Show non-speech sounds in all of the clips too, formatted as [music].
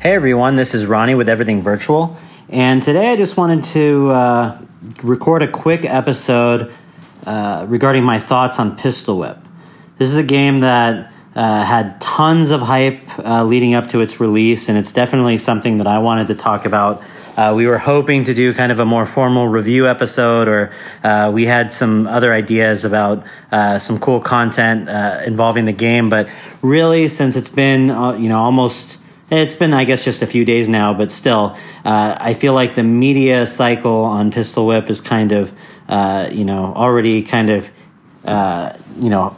Hey everyone, this is Ronnie with Everything Virtual, and today I just wanted to uh, record a quick episode uh, regarding my thoughts on Pistol Whip. This is a game that uh, had tons of hype uh, leading up to its release, and it's definitely something that I wanted to talk about. Uh, we were hoping to do kind of a more formal review episode, or uh, we had some other ideas about some cool content involving the game. But really, since it's been you know almost it's been, I guess, just a few days now, but still, uh, I feel like the media cycle on Pistol Whip is kind of, uh, you know, already kind of, uh, you know,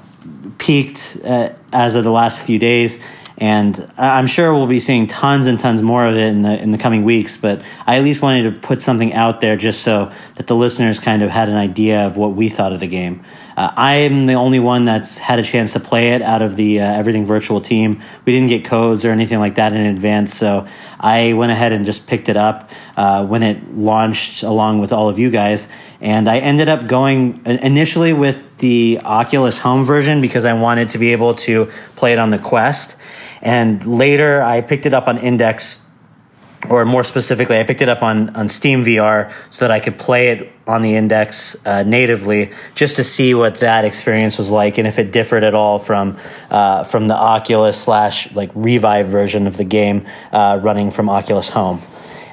peaked uh, as of the last few days and I'm sure we'll be seeing tons and tons more of it in the in the coming weeks. But I at least wanted to put something out there just so that the listeners kind of had an idea of what we thought of the game. Uh, I am the only one that's had a chance to play it out of the uh, Everything Virtual team. We didn't get codes or anything like that in advance, so I went ahead and just picked it up uh, when it launched along with all of you guys. And I ended up going initially with the Oculus Home version because I wanted to be able to play it on the Quest. And later, I picked it up on Index, or more specifically, I picked it up on, on Steam VR so that I could play it on the Index uh, natively, just to see what that experience was like and if it differed at all from uh, from the Oculus slash like Revive version of the game uh, running from Oculus Home.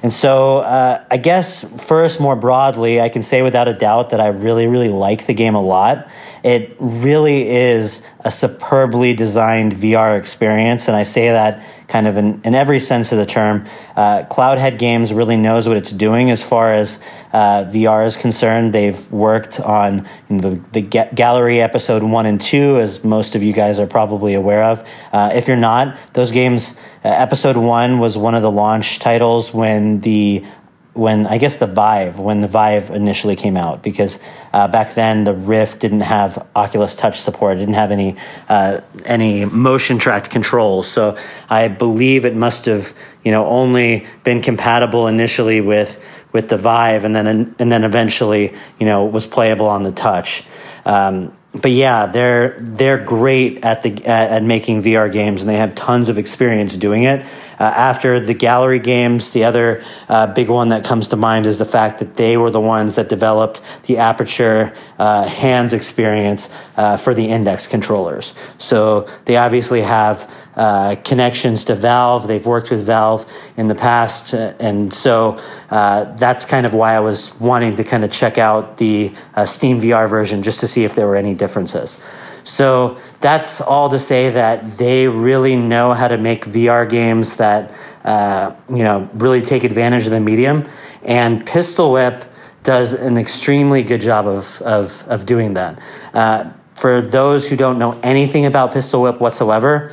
And so, uh, I guess first, more broadly, I can say without a doubt that I really, really like the game a lot. It really is a superbly designed VR experience, and I say that kind of in, in every sense of the term. Uh, Cloudhead Games really knows what it's doing as far as uh, VR is concerned. They've worked on you know, the, the ga- Gallery episode one and two, as most of you guys are probably aware of. Uh, if you're not, those games, uh, episode one was one of the launch titles when the when I guess the Vive, when the Vive initially came out, because uh, back then the Rift didn't have Oculus Touch support, it didn't have any uh, any motion tracked controls. So I believe it must have you know only been compatible initially with with the Vive, and then and then eventually you know was playable on the Touch. Um, but yeah, they're they're great at the at, at, making VR games, and they have tons of experience doing it. Uh, after the gallery games, the other uh, big one that comes to mind is the fact that they were the ones that developed the Aperture uh, hands experience uh, for the Index controllers. So they obviously have uh, connections to Valve. They've worked with Valve in the past, uh, and so uh, that's kind of why I was wanting to kind of check out the Steam VR version just to see if there were any differences. So that's all to say that they really know how to make VR games that uh, you know really take advantage of the medium, and Pistol Whip does an extremely good job of of, of doing that. Uh, for those who don't know anything about Pistol Whip whatsoever,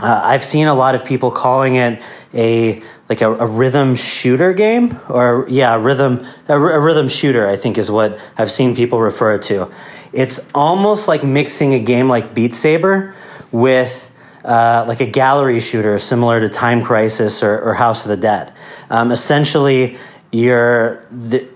uh, I've seen a lot of people calling it a like a, a rhythm shooter game, or yeah, a rhythm a, a, rhythm shooter. I think is what I've seen people refer it to. It's almost like mixing a game like Beat Saber with uh, like a gallery shooter, similar to Time Crisis or, or House of the Dead. Um, essentially, you're the,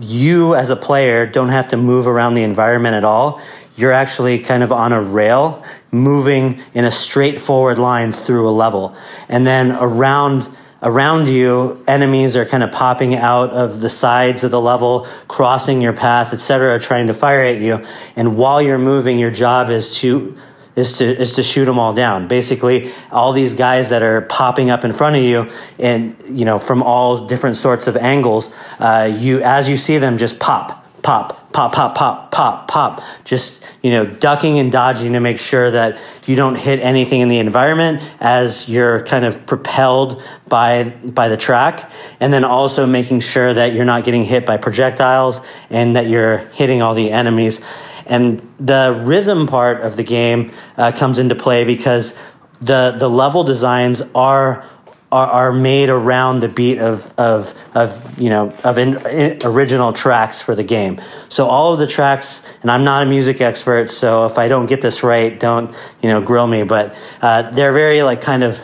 you as a player don't have to move around the environment at all you're actually kind of on a rail moving in a straightforward line through a level. And then around around you enemies are kind of popping out of the sides of the level crossing your path etc trying to fire at you. And while you're moving your job is to is to is to shoot them all down. Basically all these guys that are popping up in front of you and you know from all different sorts of angles uh, you as you see them just pop pop, pop, pop, pop, pop, pop. Just, you know, ducking and dodging to make sure that you don't hit anything in the environment as you're kind of propelled by, by the track. And then also making sure that you're not getting hit by projectiles and that you're hitting all the enemies. And the rhythm part of the game uh, comes into play because the, the level designs are are, are made around the beat of, of, of you know of in, in original tracks for the game. So all of the tracks, and I'm not a music expert, so if I don't get this right, don't you know grill me. But uh, they're very like kind of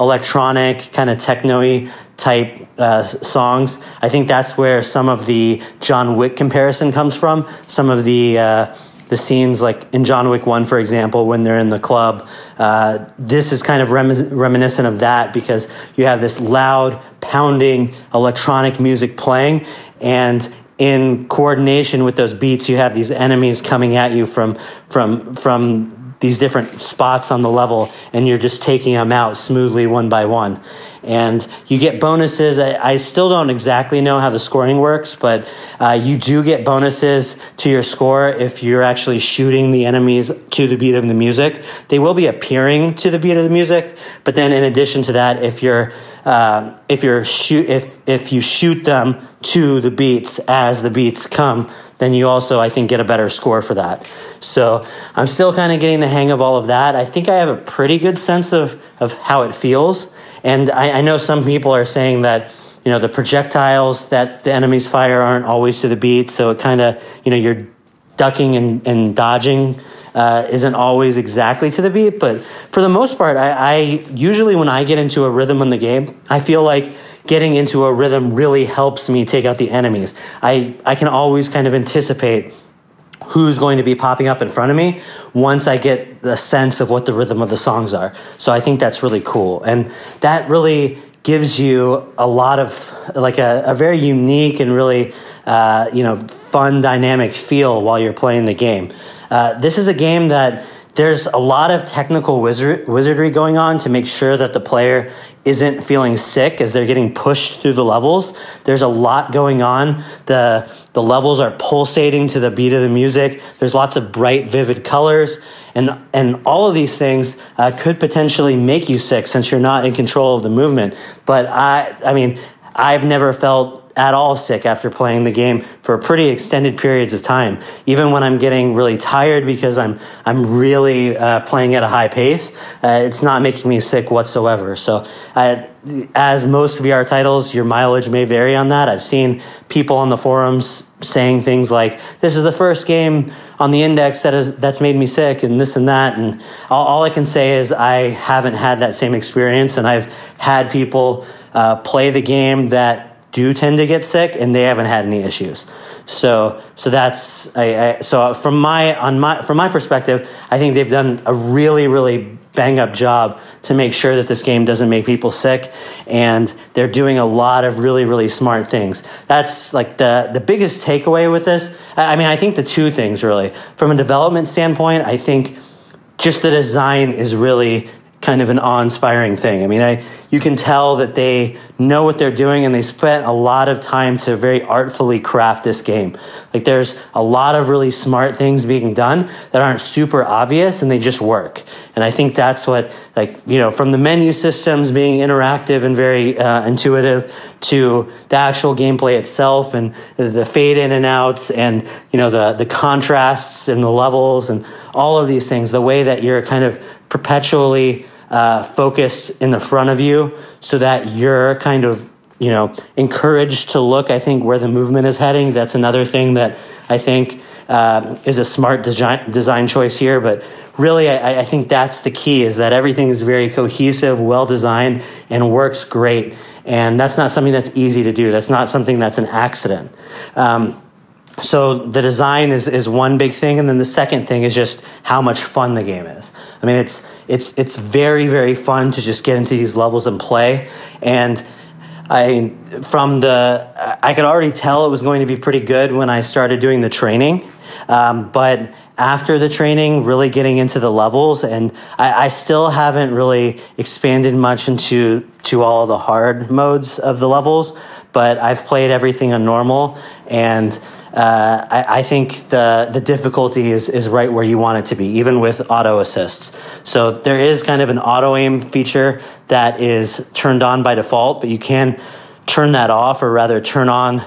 electronic, kind of techno-y type uh, songs. I think that's where some of the John Wick comparison comes from. Some of the uh, the scenes like in John Wick 1, for example, when they're in the club. Uh, this is kind of rem- reminiscent of that because you have this loud, pounding electronic music playing, and in coordination with those beats, you have these enemies coming at you from from from these different spots on the level, and you're just taking them out smoothly one by one. And you get bonuses. I, I still don't exactly know how the scoring works, but uh, you do get bonuses to your score if you're actually shooting the enemies to the beat of the music. They will be appearing to the beat of the music, but then in addition to that, if you're uh, if you're shoot if if you shoot them to the beats as the beats come, then you also, I think, get a better score for that. So I'm still kind of getting the hang of all of that. I think I have a pretty good sense of, of how it feels. And I, I know some people are saying that, you know, the projectiles that the enemies fire aren't always to the beat. So it kind of, you know, you're ducking and, and dodging uh, isn't always exactly to the beat. But for the most part, I, I usually, when I get into a rhythm in the game, I feel like getting into a rhythm really helps me take out the enemies. I, I can always kind of anticipate who's going to be popping up in front of me once I get the sense of what the rhythm of the songs are. So I think that's really cool. And that really gives you a lot of like a, a very unique and really uh, you know fun dynamic feel while you're playing the game. Uh, this is a game that there's a lot of technical wizard, wizardry going on to make sure that the player isn't feeling sick as they're getting pushed through the levels. There's a lot going on. The the levels are pulsating to the beat of the music. There's lots of bright, vivid colors, and and all of these things uh, could potentially make you sick since you're not in control of the movement. But I, I mean, I've never felt at all sick after playing the game for pretty extended periods of time. Even when I'm getting really tired because I'm I'm really uh, playing at a high pace, uh, it's not making me sick whatsoever. So, uh, as most VR titles, your mileage may vary on that. I've seen people on the forums saying things like, "This is the first game on the index that is that's made me sick," and this and that. And all, all I can say is I haven't had that same experience, and I've had people uh, play the game that do tend to get sick and they haven't had any issues. So so that's I, I, so from my on my from my perspective, I think they've done a really really bang up job to make sure that this game doesn't make people sick and they're doing a lot of really really smart things. That's like the the biggest takeaway with this. I mean, I think the two things really. From a development standpoint, I think just the design is really kind of an awe-inspiring thing. I mean, I you can tell that they know what they're doing and they spent a lot of time to very artfully craft this game. Like there's a lot of really smart things being done that aren't super obvious and they just work. And I think that's what like, you know, from the menu systems being interactive and very uh, intuitive to the actual gameplay itself and the fade in and outs and, you know, the the contrasts and the levels and all of these things, the way that you're kind of perpetually uh, focus in the front of you so that you're kind of you know encouraged to look i think where the movement is heading. That's another thing that i think uh, is a smart design, design choice here. But really I, I think that's the key is that everything is very cohesive well designed and works great. And that's not something that's easy to do. That's not something that's an accident. Um, so the design is, is one big thing and then the second thing is just how much fun the game is. I mean it's it's it's very very fun to just get into these levels and play. And i from the i could already tell it was going to be pretty good when i started doing the training. Um, but after the training really getting into the levels and I, I still haven't really expanded much into to all the hard modes of the levels but i've played everything on normal and uh, I, I, think the the difficulty is is right where you want it to be, even with auto assists. So there is kind of an auto aim feature that is turned on by default, but you can turn that off, or rather turn on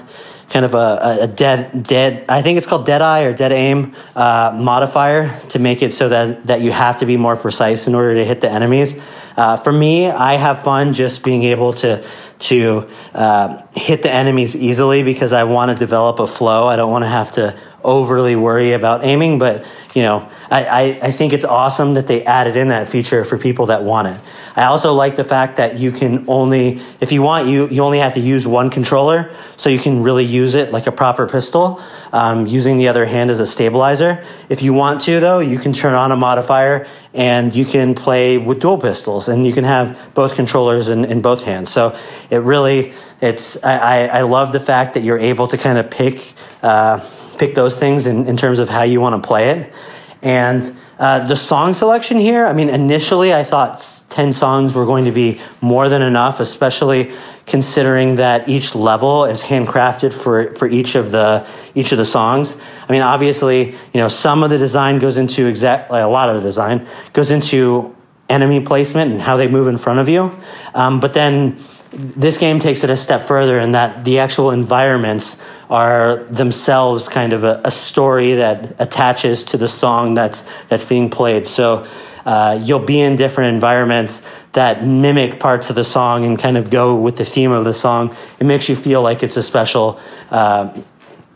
kind of a, a dead dead I think it's called dead eye or dead aim uh, modifier to make it so that that you have to be more precise in order to hit the enemies. Uh, for me, I have fun just being able to to uh, hit the enemies easily because I want to develop a flow. I don't want to have to overly worry about aiming, but you know, I, I, I, think it's awesome that they added in that feature for people that want it. I also like the fact that you can only, if you want, you, you only have to use one controller, so you can really use it like a proper pistol. Um, using the other hand as a stabilizer. If you want to, though, you can turn on a modifier and you can play with dual pistols and you can have both controllers in, in both hands. So it really, it's, I, I love the fact that you're able to kind of pick, uh, pick those things in, in terms of how you want to play it. And uh, the song selection here, I mean, initially I thought 10 songs were going to be more than enough, especially considering that each level is handcrafted for, for each of the each of the songs. I mean, obviously, you know, some of the design goes into exact like a lot of the design goes into enemy placement and how they move in front of you. Um, but then this game takes it a step further in that the actual environments are themselves kind of a, a story that attaches to the song that's that's being played. So uh, you'll be in different environments that mimic parts of the song and kind of go with the theme of the song. It makes you feel like it's a special. Uh,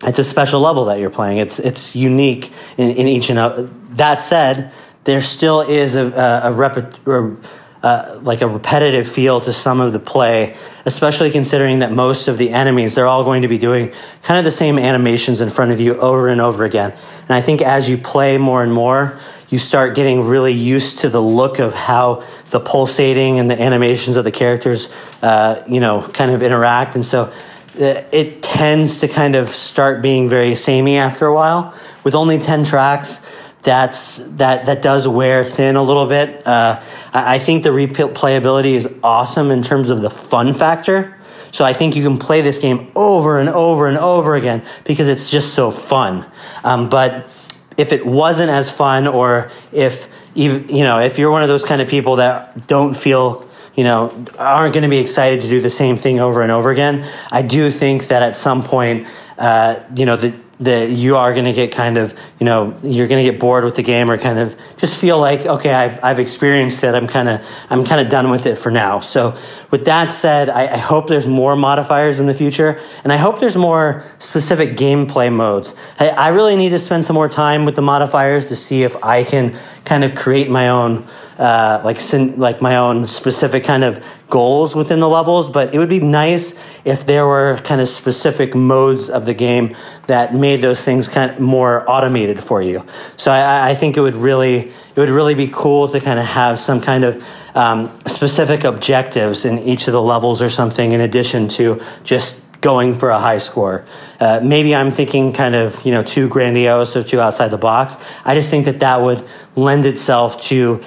it's a special level that you're playing. It's it's unique in, in each and. That said, there still is a, a, a repet- uh, like a repetitive feel to some of the play, especially considering that most of the enemies, they're all going to be doing kind of the same animations in front of you over and over again. And I think as you play more and more, you start getting really used to the look of how the pulsating and the animations of the characters, uh, you know, kind of interact. And so uh, it tends to kind of start being very samey after a while. With only 10 tracks, that's that that does wear thin a little bit. Uh, I, I, think the replayability is awesome in terms of the fun factor. So I think you can play this game over and over and over again because it's just so fun. Um, but if it wasn't as fun, or if you know if you're one of those kind of people that don't feel you know aren't going to be excited to do the same thing over and over again, I do think that at some point, uh, you know the that you are going to get kind of, you know, you're going to get bored with the game or kind of just feel like, okay, I've, I've experienced it. I'm kind of, I'm kind of done with it for now. So with that said, I, I, hope there's more modifiers in the future and I hope there's more specific gameplay modes. I, I really need to spend some more time with the modifiers to see if I can kind of create my own uh, like like my own specific kind of goals within the levels. But it would be nice if there were kind of specific modes of the game that made those things kind of more automated for you. So I, I think it would really it would really be cool to kind of have some kind of um, specific objectives in each of the levels or something in addition to just going for a high score. Uh, maybe I'm thinking kind of, you know, too grandiose or too outside the box. I just think that that would lend itself to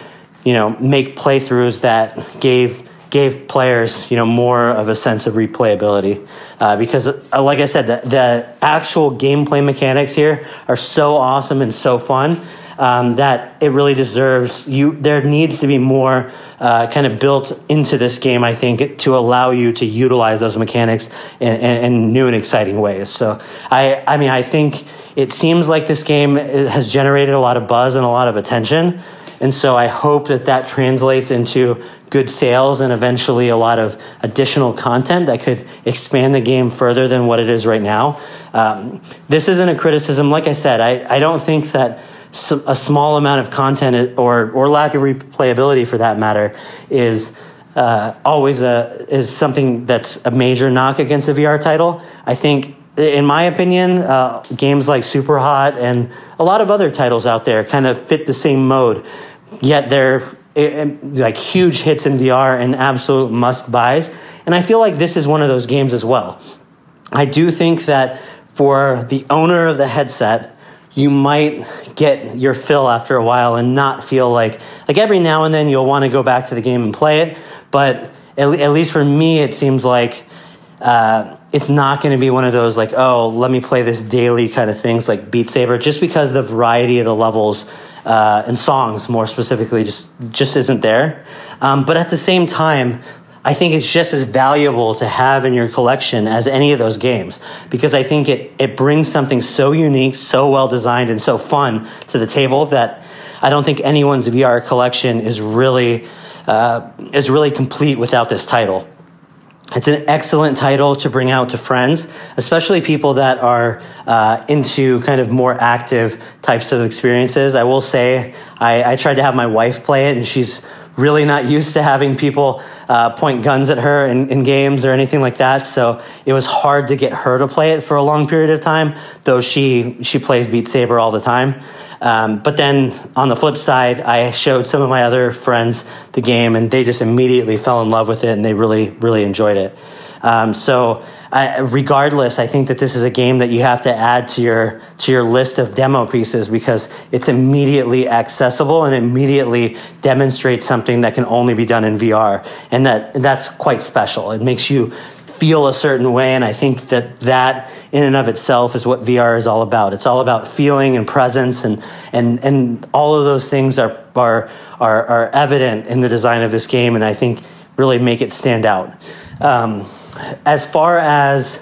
you know, make playthroughs that gave gave players you know more of a sense of replayability. Uh, because uh, like i said the, the actual gameplay mechanics here are so awesome and so fun um, that it really deserves you there needs to be more uh, kind of built into this game i think to allow you to utilize those mechanics in, in, in new and exciting ways. So i i mean i think it seems like this game has generated a lot of buzz and a lot of attention and so I hope that that translates into good sales and eventually a lot of additional content that could expand the game further than what it is right now. Um, this isn't a criticism. Like I said, I, I don't think that a small amount of content or, or lack of replayability for that matter is uh, always a, is something that's a major knock against a VR title. I think in my opinion, uh, games like Super Hot and a lot of other titles out there kind of fit the same mode yet they're like huge hits in VR and absolute must buys. And I feel like this is one of those games as well. I do think that for the owner of the headset, you might get your fill after a while and not feel like like every now and then you'll want to go back to the game and play it. But at, at least for me, it seems like. Uh, it's not going to be one of those like, oh, let me play this daily kind of things like Beat Saber, just because the variety of the levels uh, and songs more specifically just just isn't there. Um, but at the same time, I think it's just as valuable to have in your collection as any of those games because I think it it brings something so unique, so well designed, and so fun to the table that I don't think anyone's VR collection is really uh, is really complete without this title. It's an excellent title to bring out to friends, especially people that are uh, into kind of more active types of experiences. I will say, I, I, tried to have my wife play it, and she's really not [laughs] used to having people uh, point guns at her in, in, games or anything like that. So it was hard to get her to play it for a long period of time, though she, she plays Beat Saber all the time. Um, but then on the flip side, I showed some of my other friends the game and they just immediately fell in love with it and they really, really enjoyed it. Um, so, I, regardless, I think that this is a game that you have to add to your to your list of demo pieces because it's immediately accessible and immediately demonstrates something that can only be done in VR, and that that's quite special. It makes you feel a certain way, and I think that that in and of itself is what VR is all about. It's all about feeling and presence, and and and all of those things are are are, are evident in the design of this game, and I think really make it stand out. Um, as far as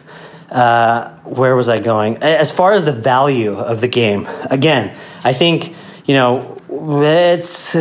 uh, where was I going? As far as the value of the game, again, I think you know it's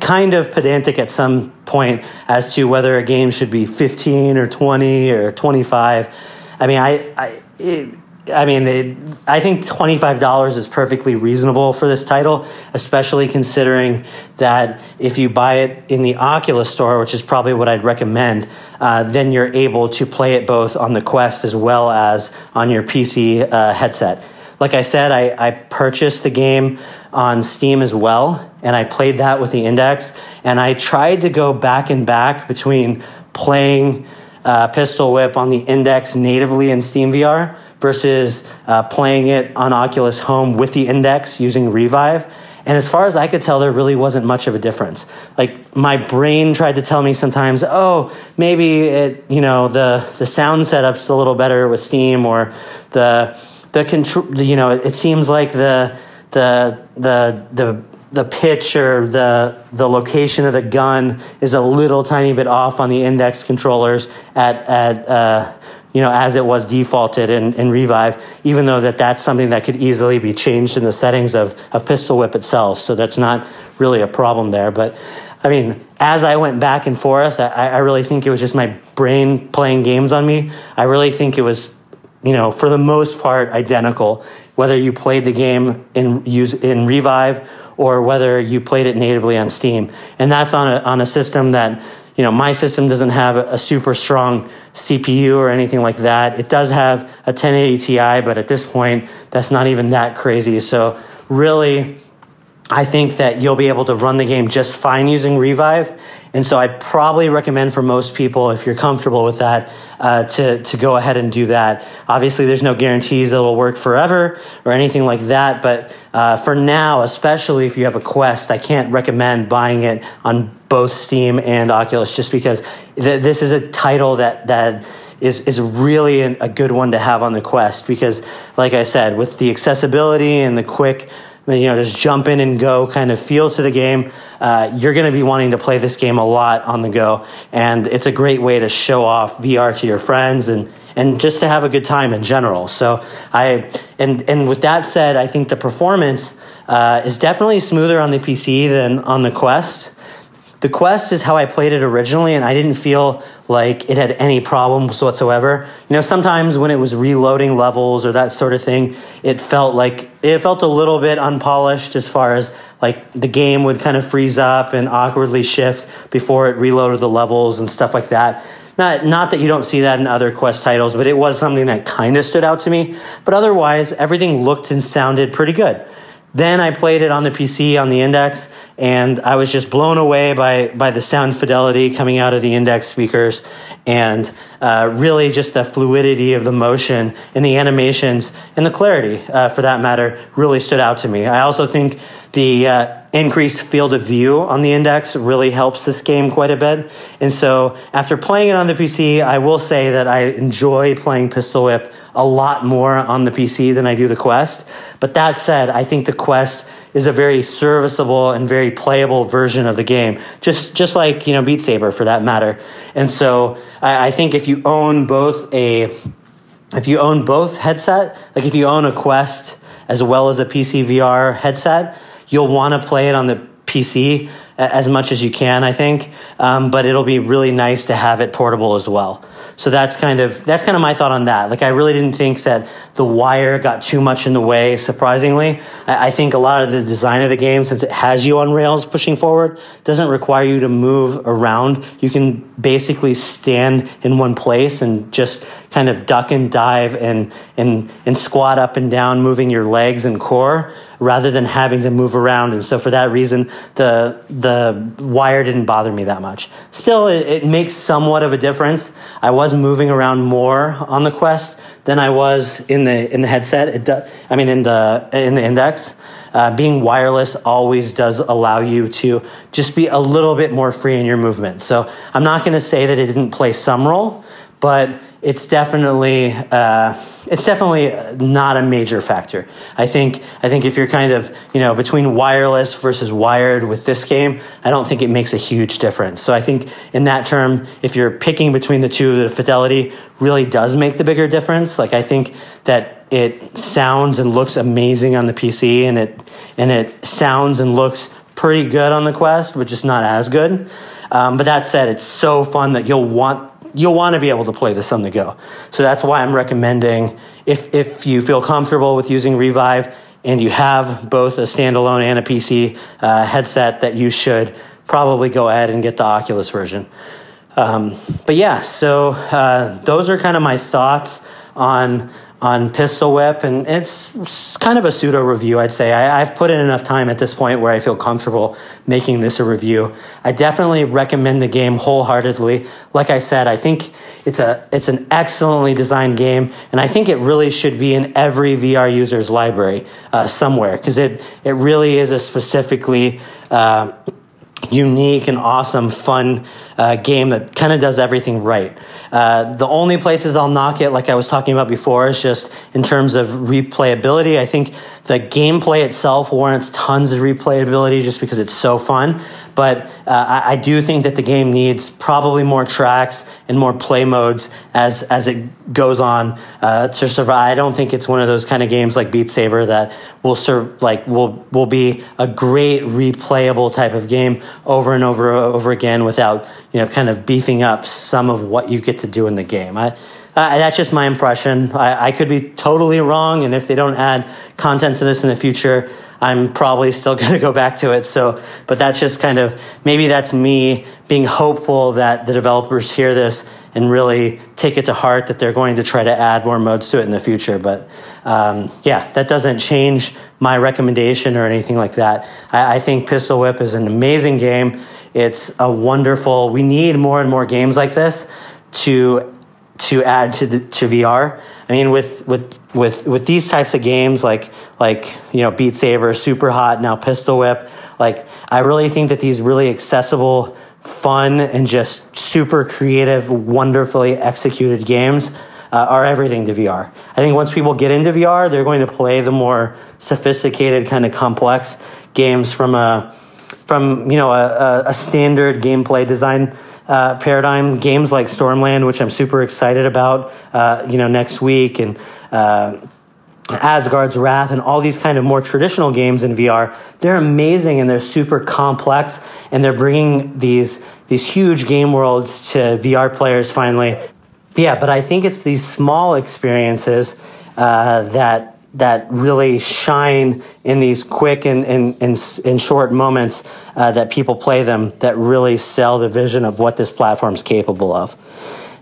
kind of pedantic at some point as to whether a game should be 15 or 20 or 25. I mean, I, I it, I mean, it, I think $25 is perfectly reasonable for this title, especially considering that if you buy it in the Oculus store, which is probably what I'd recommend, uh, then you're able to play it both on the Quest as well as on your PC uh, headset. Like I said, I, I purchased the game on Steam as well, and I played that with the Index, and I tried to go back and back between playing uh, Pistol Whip on the Index natively in Steam VR versus uh, playing it on Oculus Home with the Index using Revive. And as far as I could tell, there really wasn't much of a difference. Like my brain tried to tell me sometimes, oh, maybe it, you know, the the sound setup's a little better with Steam, or the the control, you know, it seems like the the the the the pitch or the the location of the gun is a little tiny bit off on the index controllers at at uh, you know as it was defaulted in, in Revive, even though that that's something that could easily be changed in the settings of of Pistol Whip itself. So that's not really a problem there. But I mean, as I went back and forth, I, I really think it was just my brain playing games on me. I really think it was you know, for the most part, identical. Whether you played the game in use in Revive or whether you played it natively on Steam, and that's on a on a system that you know my system doesn't have a, super strong CPU or anything like that. It does have a 1080 Ti, but at this point, that's not even that crazy. So really I think that you'll be able to run the game just fine using Revive. And so I'd probably recommend for most people, if you're comfortable with that, uh, to, to go ahead and do that. Obviously, there's no guarantees it'll work forever or anything like that. But uh, for now, especially if you have a Quest, I can't recommend buying it on both Steam and Oculus just because th- this is a title that, that is, is really an, a good one to have on the Quest because, like I said, with the accessibility and the quick you know, just jump in and go kind of feel to the game, uh, you're going to be wanting to play this game a lot on the go. And it's a great way to show off VR to your friends and, and just to have a good time in general. So I, and, and with that said, I think the performance uh, is definitely smoother on the PC than on the Quest. The Quest is how I played it originally, and I didn't feel like it had any problems whatsoever. You know, sometimes when it was reloading levels or that sort of thing, it felt like it felt a little bit unpolished as far as like the game would kind of freeze up and awkwardly shift before it reloaded the levels and stuff like that. Not, not that you don't see that in other Quest titles, but it was something that kind of stood out to me. But otherwise, everything looked and sounded pretty good. Then I played it on the PC on the Index, and I was just blown away by by the sound fidelity coming out of the Index speakers, and uh, really just the fluidity of the motion and the animations and the clarity, uh, for that matter, really stood out to me. I also think the uh, increased field of view on the index really helps this game quite a bit. And so, after playing it on the PC, I will say that I enjoy playing Pistol Whip a lot more on the PC than I do the Quest. But that said, I think the Quest is a very serviceable and very playable version of the game, just just like you know Beat Saber for that matter. And so, I, I think if you own both a if you own both headset, like if you own a Quest as well as a PC VR headset, you'll want to play it on the PC as much as you can, I think. Um, but it'll be really nice to have it portable as well. So that's kind of that's kind of my thought on that. Like I really didn't think that the wire got too much in the way. Surprisingly, I, I think a lot of the design of the game, since it has you on rails pushing forward, doesn't require you to move around. You can basically stand in one place and just kind of duck and dive and and and squat up and down, moving your legs and core rather than having to move around. And so for that reason, the the wire didn't bother me that much. Still, it, it makes somewhat of a difference. I was moving around more on the Quest than I was in the in the headset. It do, I mean, in the in the Index. Uh, being wireless always does allow you to just be a little bit more free in your movement. So I'm not going to say that it didn't play some role, but it's definitely uh, it's definitely not a major factor. I think I think if you're kind of you know between wireless versus wired with this game, I don't think it makes a huge difference. So I think in that term, if you're picking between the two, the fidelity really does make the bigger difference. Like I think that it sounds and looks amazing on the PC, and it and it sounds and looks pretty good on the Quest, but just not as good. Um, but that said, it's so fun that you'll want you'll want to be able to play this on the go. So that's why I'm recommending if if you feel comfortable with using Revive and you have both a standalone and a PC uh, headset, that you should probably go ahead and get the Oculus version. Um, but yeah, so uh, those are kind of my thoughts on on Pistol Whip, and it's kind of a pseudo review, I'd say. I, have put in enough time at this point where I feel comfortable making this a review. I definitely recommend the game wholeheartedly. Like I said, I think it's a it's an excellently designed game, and I think it really should be in every VR user's library uh, somewhere because it it really is a specifically uh, unique and awesome, fun uh, game that kind of does everything right. Uh, the only places I'll knock it, like I was talking about before, is just in terms of replayability. I think the gameplay itself warrants tons of replayability just because it's so fun. But uh, I, I, do think that the game needs probably more tracks and more play modes as as it goes on uh, to survive. I don't think it's one of those kind of games like Beat Saber that will serve like will will be a great replayable type of game over and over over again without you know kind of beefing up some of what you get to do in the game. I, uh, that's just my impression. I, I, could be totally wrong, and if they don't add content to this in the future, I'm probably still [laughs] going to go back to it. So, but that's just kind of maybe that's me being hopeful that the developers hear this and really take it to heart that they're going to try to add more modes to it in the future. But um, yeah, that doesn't change my recommendation or anything like that. I, I think Pistol Whip is an amazing game. It's a wonderful. We need more and more games like this to to add to the to VR. I mean, with with with with these types of games, like like you know, Beat Saber, Super Hot, now Pistol Whip. Like, I really think that these really accessible, fun, and just super creative, wonderfully executed games. Uh, are everything to VR. I think once people get into VR, they're going to play the more sophisticated, kind of complex games from a from you know a, a standard gameplay design uh, paradigm. Games like Stormland, which I'm super excited about, uh, you know, next week, and uh, Asgard's Wrath, and all these kind of more traditional games in VR. They're amazing and they're super complex, and they're bringing these these huge game worlds to VR players finally. Yeah, but I think it's these small experiences uh, that that really shine in these quick and, and, and, and short moments uh, that people play them that really sell the vision of what this platform is capable of.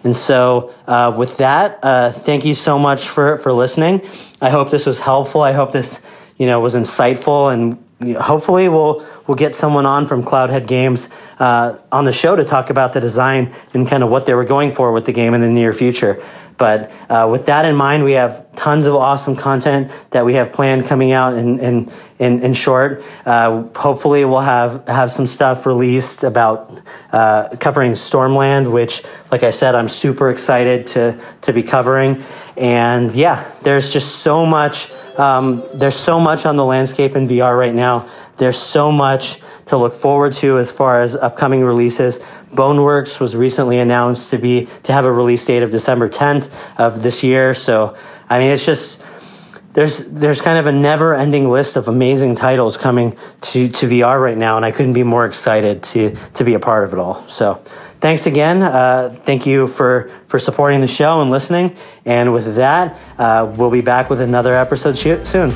And so, uh, with that, uh, thank you so much for, for listening. I hope this was helpful. I hope this, you know, was insightful and hopefully we'll we'll get someone on from Cloudhead Games uh, on the show to talk about the design and kind of what they were going for with the game in the near future. But uh, with that in mind, we have tons of awesome content that we have planned coming out in in, in, in short. Uh, hopefully, we'll have have some stuff released about uh, covering Stormland, which, like I said, I'm super excited to to be covering. And yeah, there's just so much. Um, there's so much on the landscape in VR right now. There's so much to look forward to as far as upcoming releases. Boneworks was recently announced to be to have a release date of December 10th of this year. So I mean, it's just there's there's kind of a never ending list of amazing titles coming to, to VR right now, and I couldn't be more excited to to be a part of it all. So, thanks again. Uh, thank you for for supporting the show and listening. And with that, uh, we'll be back with another episode soon.